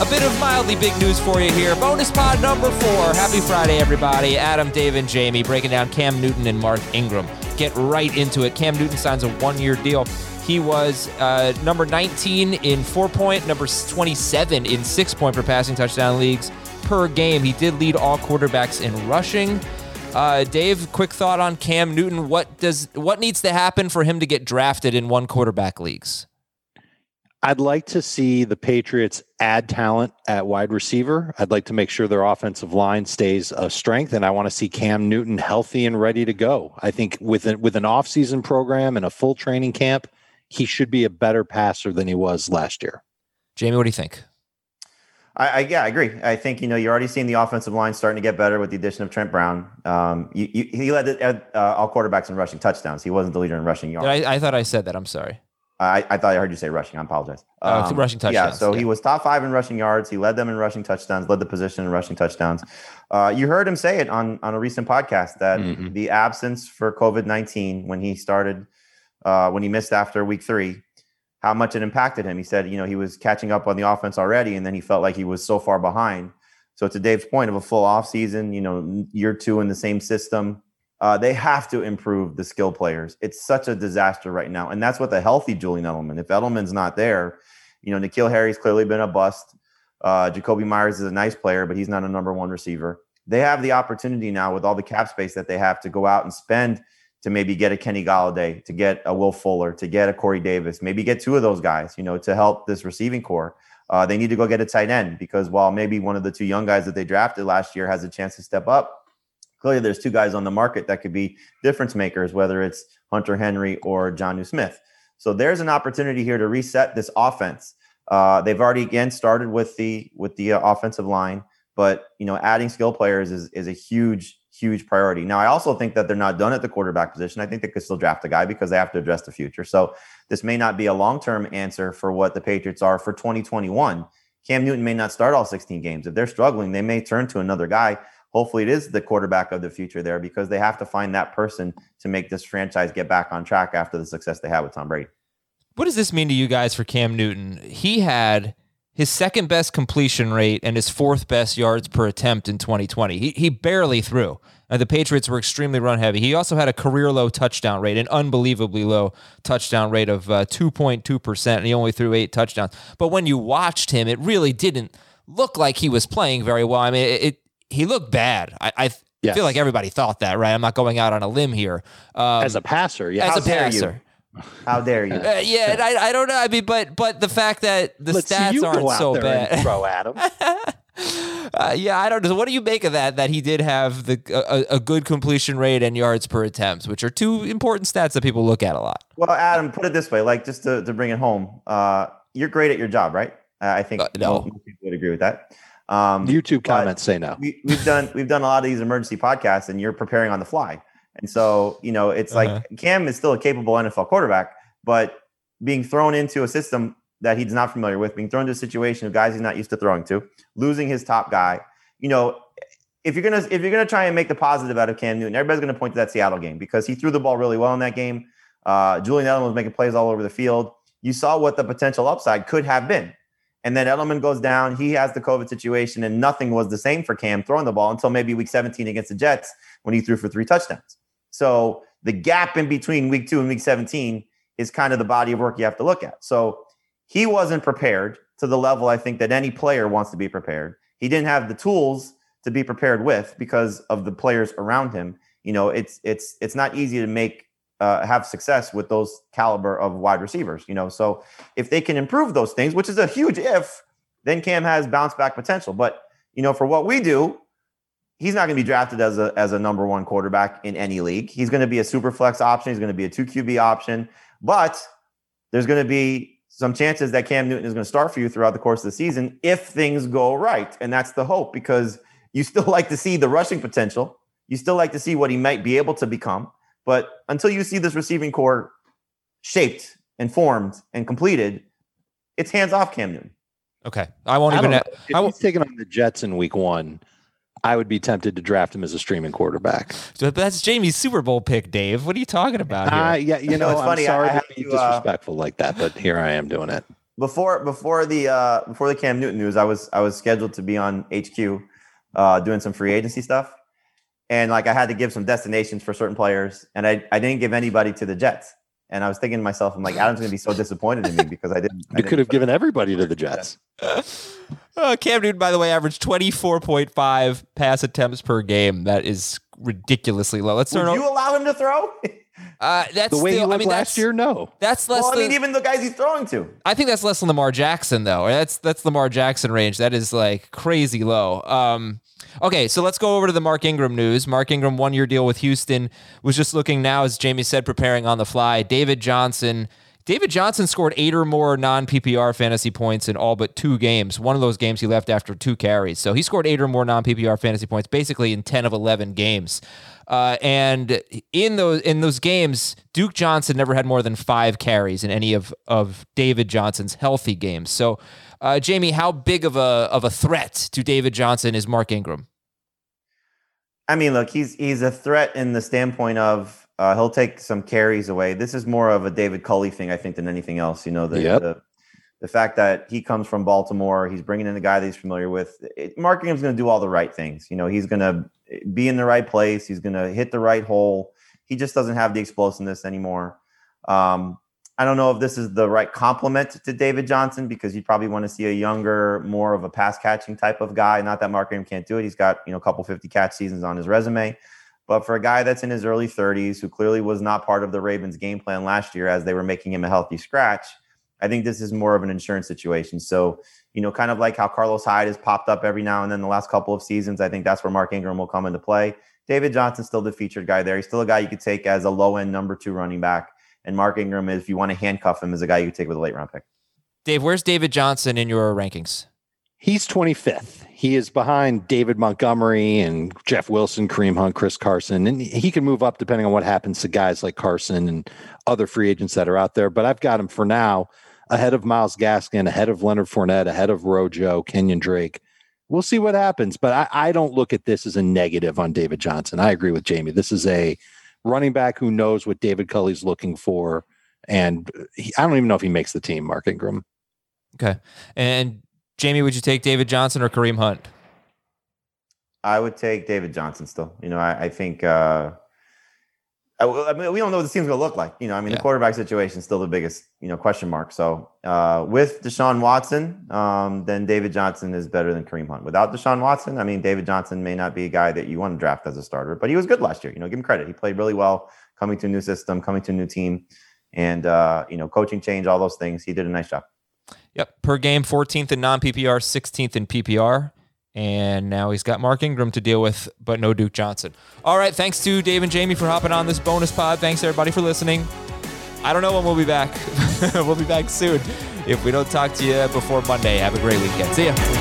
A bit of mildly big news for you here. Bonus pod number four. Happy Friday, everybody. Adam, Dave, and Jamie breaking down Cam Newton and Mark Ingram. Get right into it. Cam Newton signs a one year deal. He was uh, number 19 in four point, number 27 in six point per passing touchdown leagues per game. He did lead all quarterbacks in rushing. Uh, Dave, quick thought on Cam Newton. What does what needs to happen for him to get drafted in one quarterback leagues? I'd like to see the Patriots add talent at wide receiver. I'd like to make sure their offensive line stays a strength, and I want to see Cam Newton healthy and ready to go. I think with an, with an offseason program and a full training camp, he should be a better passer than he was last year. Jamie, what do you think? I, I, yeah, I agree. I think you know you're already seeing the offensive line starting to get better with the addition of Trent Brown. Um, you, you, he led uh, all quarterbacks in rushing touchdowns. He wasn't the leader in rushing yards. I, I thought I said that. I'm sorry. I, I thought I heard you say rushing. I apologize. Oh, um, rushing touchdowns. Yeah, so yeah. he was top five in rushing yards. He led them in rushing touchdowns, led the position in rushing touchdowns. Uh, you heard him say it on, on a recent podcast that mm-hmm. the absence for COVID 19 when he started, uh, when he missed after week three, how much it impacted him. He said, you know, he was catching up on the offense already, and then he felt like he was so far behind. So to Dave's point of a full off season, you know, year two in the same system, uh, they have to improve the skill players. It's such a disaster right now, and that's what the healthy Julian Edelman. If Edelman's not there, you know, N'Keal Harry's clearly been a bust. Uh, Jakobi Meyers is a nice player, but he's not a number one receiver. They have the opportunity now with all the cap space that they have to go out and spend to maybe get a Kenny Golladay, to get a Will Fuller, to get a Corey Davis, maybe get two of those guys, you know, to help this receiving core. Uh, they need to go get a tight end because while maybe one of the two young guys that they drafted last year has a chance to step up, clearly there's two guys on the market that could be difference makers, whether it's Hunter Henry or Jonnu Smith. So there's an opportunity here to reset this offense. Uh, they've already again started with the with the uh, offensive line, but you know adding skill players is is a huge huge priority. Now I also think that they're not done at the quarterback position. I think they could still draft a guy because they have to address the future. So this may not be a long term answer for what the Patriots are for 2021. Cam Newton may not start all 16 games. If they're struggling, they may turn to another guy hopefully it is the quarterback of the future there because they have to find that person to make this franchise get back on track after the success they had with Tom Brady. What does this mean to you guys for Cam Newton? He had his second best completion rate and his fourth best yards per attempt in 2020. He, he barely threw. Uh, the Patriots were extremely run heavy. He also had a career low touchdown rate, an unbelievably low touchdown rate of uh, 2.2%, and he only threw eight touchdowns. But when you watched him, it really didn't look like he was playing very well. I mean, it, he looked bad. I, I yes. feel like everybody thought that, right? I'm not going out on a limb here. Um, as a passer, yeah. As How a passer. How dare you? Uh, yeah, I, I don't know. I mean, but but the fact that the Let's stats aren't so bad. Throw Adam. uh, yeah, I don't know. What do you make of that? That he did have the a, a, good completion rate and yards per attempt, which are two important stats that people look at a lot. Well, Adam, put it this way, like just to, to bring it home, uh, you're great at your job, right? Uh, I think uh, no. most people would agree with that. Um, YouTube comments say no. We, have done we've done a lot of these emergency podcasts, and you're preparing on the fly. And so you know, it's uh-huh. like Cam is still a capable NFL quarterback, but being thrown into a system that he's not familiar with, being thrown into a situation of guys he's not used to throwing to, losing his top guy. You know, if you're gonna if you're gonna try and make the positive out of Cam Newton, everybody's gonna point to that Seattle game because he threw the ball really well in that game. Uh, Julian Edelman was making plays all over the field. You saw what the potential upside could have been. And then Edelman goes down. He has the COVID situation, and nothing was the same for Cam throwing the ball until maybe week 17 against the Jets when he threw for three touchdowns. So the gap in between week two and week 17 is kind of the body of work you have to look at. So he wasn't prepared to the level I think that any player wants to be prepared. He didn't have the tools to be prepared with because of the players around him. You know, it's it's it's not easy to make uh, have success with those caliber of wide receivers. You know, so if they can improve those things, which is a huge if, then Cam has bounce back potential. But you know, for what we do, he's not going to be drafted as a as a number one quarterback in any league. He's going to be a super flex option. He's going to be a two QB option, but there's going to be some chances that Cam Newton is going to start for you throughout the course of the season if things go right, and that's the hope because you still like to see the rushing potential. You still like to see what he might be able to become. But until you see this receiving core shaped and formed and completed, it's hands off Cam Newton. Okay, I won't I even. If I he's taking on the Jets in Week One, I would be tempted to draft him as a streaming quarterback. So that's Jamie's Super Bowl pick, Dave. What are you talking about? Uh, yeah, you know, it's I'm funny. sorry I, I to be to, uh, disrespectful like that, but here I am doing it. before before the uh, before the Cam Newton news, I was I was scheduled to be on HQ uh, doing some free agency stuff, and like I had to give some destinations for certain players, and I I didn't give anybody to the Jets. And I was thinking to myself, I'm like, Adam's gonna be so disappointed in me because I didn't. You could have given everybody to the Jets. uh, Cam Newton, by the way, averaged 24.5 pass attempts per game. That is ridiculously low. Let's start. Would you allow him to throw? Uh, that's the way still, he looked I mean, last year. No, that's less. Well, I than, mean, even the guys he's throwing to. I think that's less than Lamar Jackson, though. That's that's Lamar Jackson range. That is like crazy low. Um, okay, so let's go over to the Mark Ingram news. Mark Ingram, one year deal with Houston, was just looking now, as Jamie said, preparing on the fly. David Johnson. David Johnson scored eight or more non PPR fantasy points in all but two games. One of those games he left after two carries. So he scored eight or more non PPR fantasy points basically in 10 of 11 games. Uh, and in those in those games, Duke Johnson never had more than five carries in any of of David Johnson's healthy games. So, uh, Jamie, how big of a of a threat to David Johnson is Mark Ingram? I mean, look, he's he's a threat in the standpoint of uh, he'll take some carries away. This is more of a David Culley thing, I think, than anything else. You know, the yep. the, the, fact that he comes from Baltimore, he's bringing in a guy that he's familiar with. It, Mark Ingram's going to do all the right things. You know, he's going to be in the right place. He's going to hit the right hole. He just doesn't have the explosiveness anymore. Um, I don't know if this is the right compliment to David Johnson because you probably want to see a younger, more of a pass catching type of guy. Not that Mark Ingram can't do it. He's got you know a couple 50 catch seasons on his resume. But for a guy that's in his early 30s, who clearly was not part of the Ravens' game plan last year as they were making him a healthy scratch, I think this is more of an insurance situation. So, you know, kind of like how Carlos Hyde has popped up every now and then the last couple of seasons, I think that's where Mark Ingram will come into play. David Johnson's still the featured guy there. He's still a guy you could take as a low end number two running back. And Mark Ingram, if you want to handcuff him, is a guy you could take with a late round pick. Dave, where's David Johnson in your rankings? He's 25th. He is behind David Montgomery and Jeff Wilson, Kareem Hunt, Chris Carson, and he can move up depending on what happens to guys like Carson and other free agents that are out there. But I've got him for now ahead of Myles Gaskin, ahead of Leonard Fournette, ahead of Rojo, Kenyon Drake. We'll see what happens, but I, I don't look at this as a negative on David Johnson. I agree with Jamie. This is a running back who knows what David Culley's looking for, and he, I don't even know if he makes the team. Mark Ingram. Okay, and Jamie, would you take David Johnson or Kareem Hunt? I would take David Johnson still. You know, I, I think uh, I, I, mean we don't know what the team's going to look like. You know, I mean yeah. the quarterback situation is still the biggest you know question mark. So uh, with Deshaun Watson, um, then David Johnson is better than Kareem Hunt. Without Deshaun Watson, I mean David Johnson may not be a guy that you want to draft as a starter, but he was good last year. You know, give him credit. He played really well coming to a new system, coming to a new team, and uh, you know coaching change, all those things. He did a nice job. Yep. Per game, 14th in non PPR, 16th in PPR. And now he's got Mark Ingram to deal with, but no Duke Johnson. All right. Thanks to Dave and Jamie for hopping on this bonus pod. Thanks, everybody, for listening. I don't know when we'll be back. we'll be back soon. If we don't talk to you before Monday, have a great weekend. See ya.